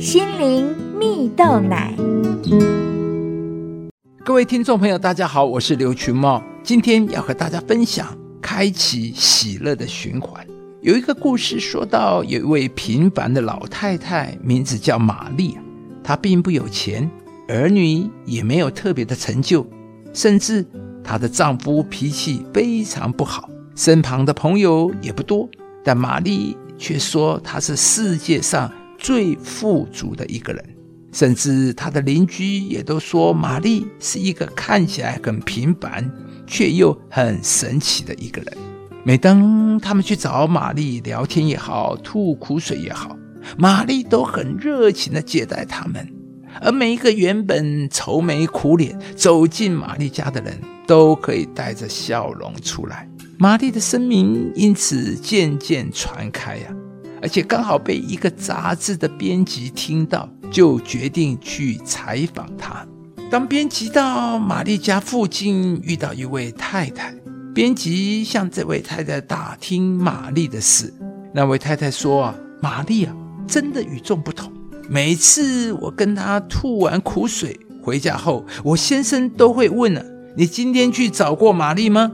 心灵蜜豆奶。各位听众朋友，大家好，我是刘群茂，今天要和大家分享开启喜乐的循环。有一个故事说到，有一位平凡的老太太，名字叫玛丽，她并不有钱，儿女也没有特别的成就，甚至她的丈夫脾气非常不好，身旁的朋友也不多，但玛丽却说她是世界上。最富足的一个人，甚至他的邻居也都说玛丽是一个看起来很平凡却又很神奇的一个人。每当他们去找玛丽聊天也好，吐苦水也好，玛丽都很热情的接待他们。而每一个原本愁眉苦脸走进玛丽家的人，都可以带着笑容出来。玛丽的声名因此渐渐传开呀。而且刚好被一个杂志的编辑听到，就决定去采访他。当编辑到玛丽家附近，遇到一位太太，编辑向这位太太打听玛丽的事。那位太太说：“啊，玛丽啊，真的与众不同。每次我跟她吐完苦水回家后，我先生都会问了：你今天去找过玛丽吗？”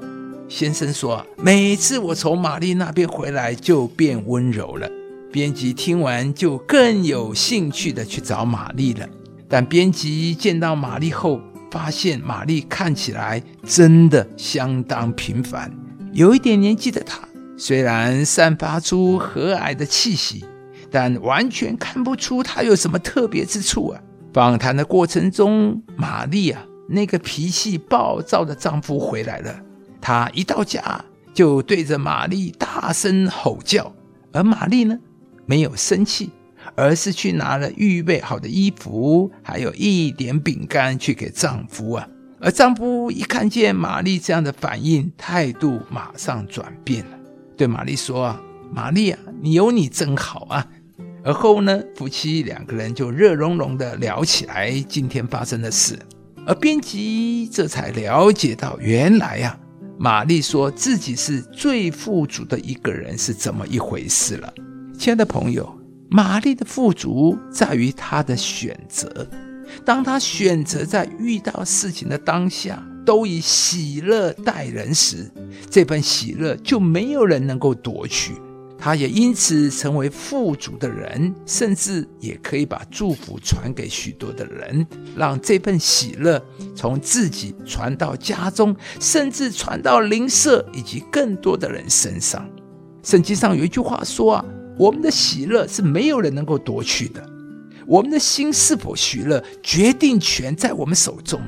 先生说：“每次我从玛丽那边回来，就变温柔了。”编辑听完，就更有兴趣的去找玛丽了。但编辑见到玛丽后，发现玛丽看起来真的相当平凡，有一点年纪的她，虽然散发出和蔼的气息，但完全看不出她有什么特别之处啊。访谈的过程中，玛丽啊，那个脾气暴躁的丈夫回来了。他一到家就对着玛丽大声吼叫，而玛丽呢，没有生气，而是去拿了预备好的衣服，还有一点饼干去给丈夫啊。而丈夫一看见玛丽这样的反应，态度马上转变了，对玛丽说：“啊，玛丽啊，你有你真好啊。”而后呢，夫妻两个人就热融融的聊起来今天发生的事。而编辑这才了解到，原来呀。玛丽说自己是最富足的一个人是怎么一回事了？亲爱的朋友，玛丽的富足在于她的选择。当她选择在遇到事情的当下，都以喜乐待人时，这份喜乐就没有人能够夺取。她也因此成为富足的人，甚至也可以把祝福传给许多的人，让这份喜乐从自己传到家中，甚至传到邻舍以及更多的人身上。圣经上有一句话说啊：“我们的喜乐是没有人能够夺去的，我们的心是否喜乐，决定权在我们手中。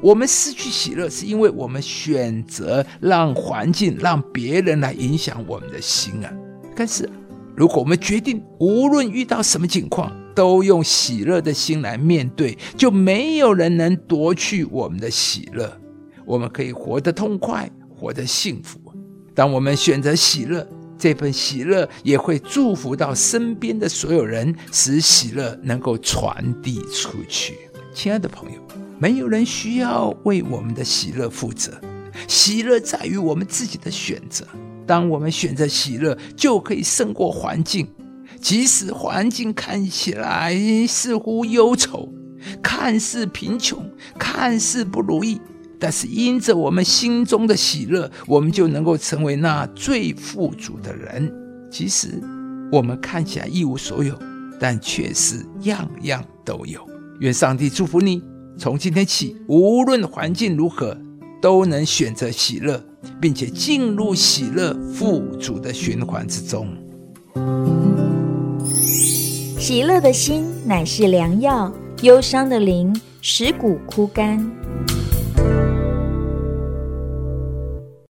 我们失去喜乐，是因为我们选择让环境、让别人来影响我们的心啊。”但是，如果我们决定无论遇到什么情况，都用喜乐的心来面对，就没有人能夺去我们的喜乐。我们可以活得痛快，活得幸福。当我们选择喜乐，这份喜乐也会祝福到身边的所有人，使喜乐能够传递出去。亲爱的朋友，没有人需要为我们的喜乐负责，喜乐在于我们自己的选择。当我们选择喜乐，就可以胜过环境。即使环境看起来似乎忧愁，看似贫穷，看似不如意，但是因着我们心中的喜乐，我们就能够成为那最富足的人。其实我们看起来一无所有，但却是样样都有。愿上帝祝福你，从今天起，无论环境如何，都能选择喜乐。并且进入喜乐富足的循环之中。喜乐的心乃是良药，忧伤的灵使骨枯干。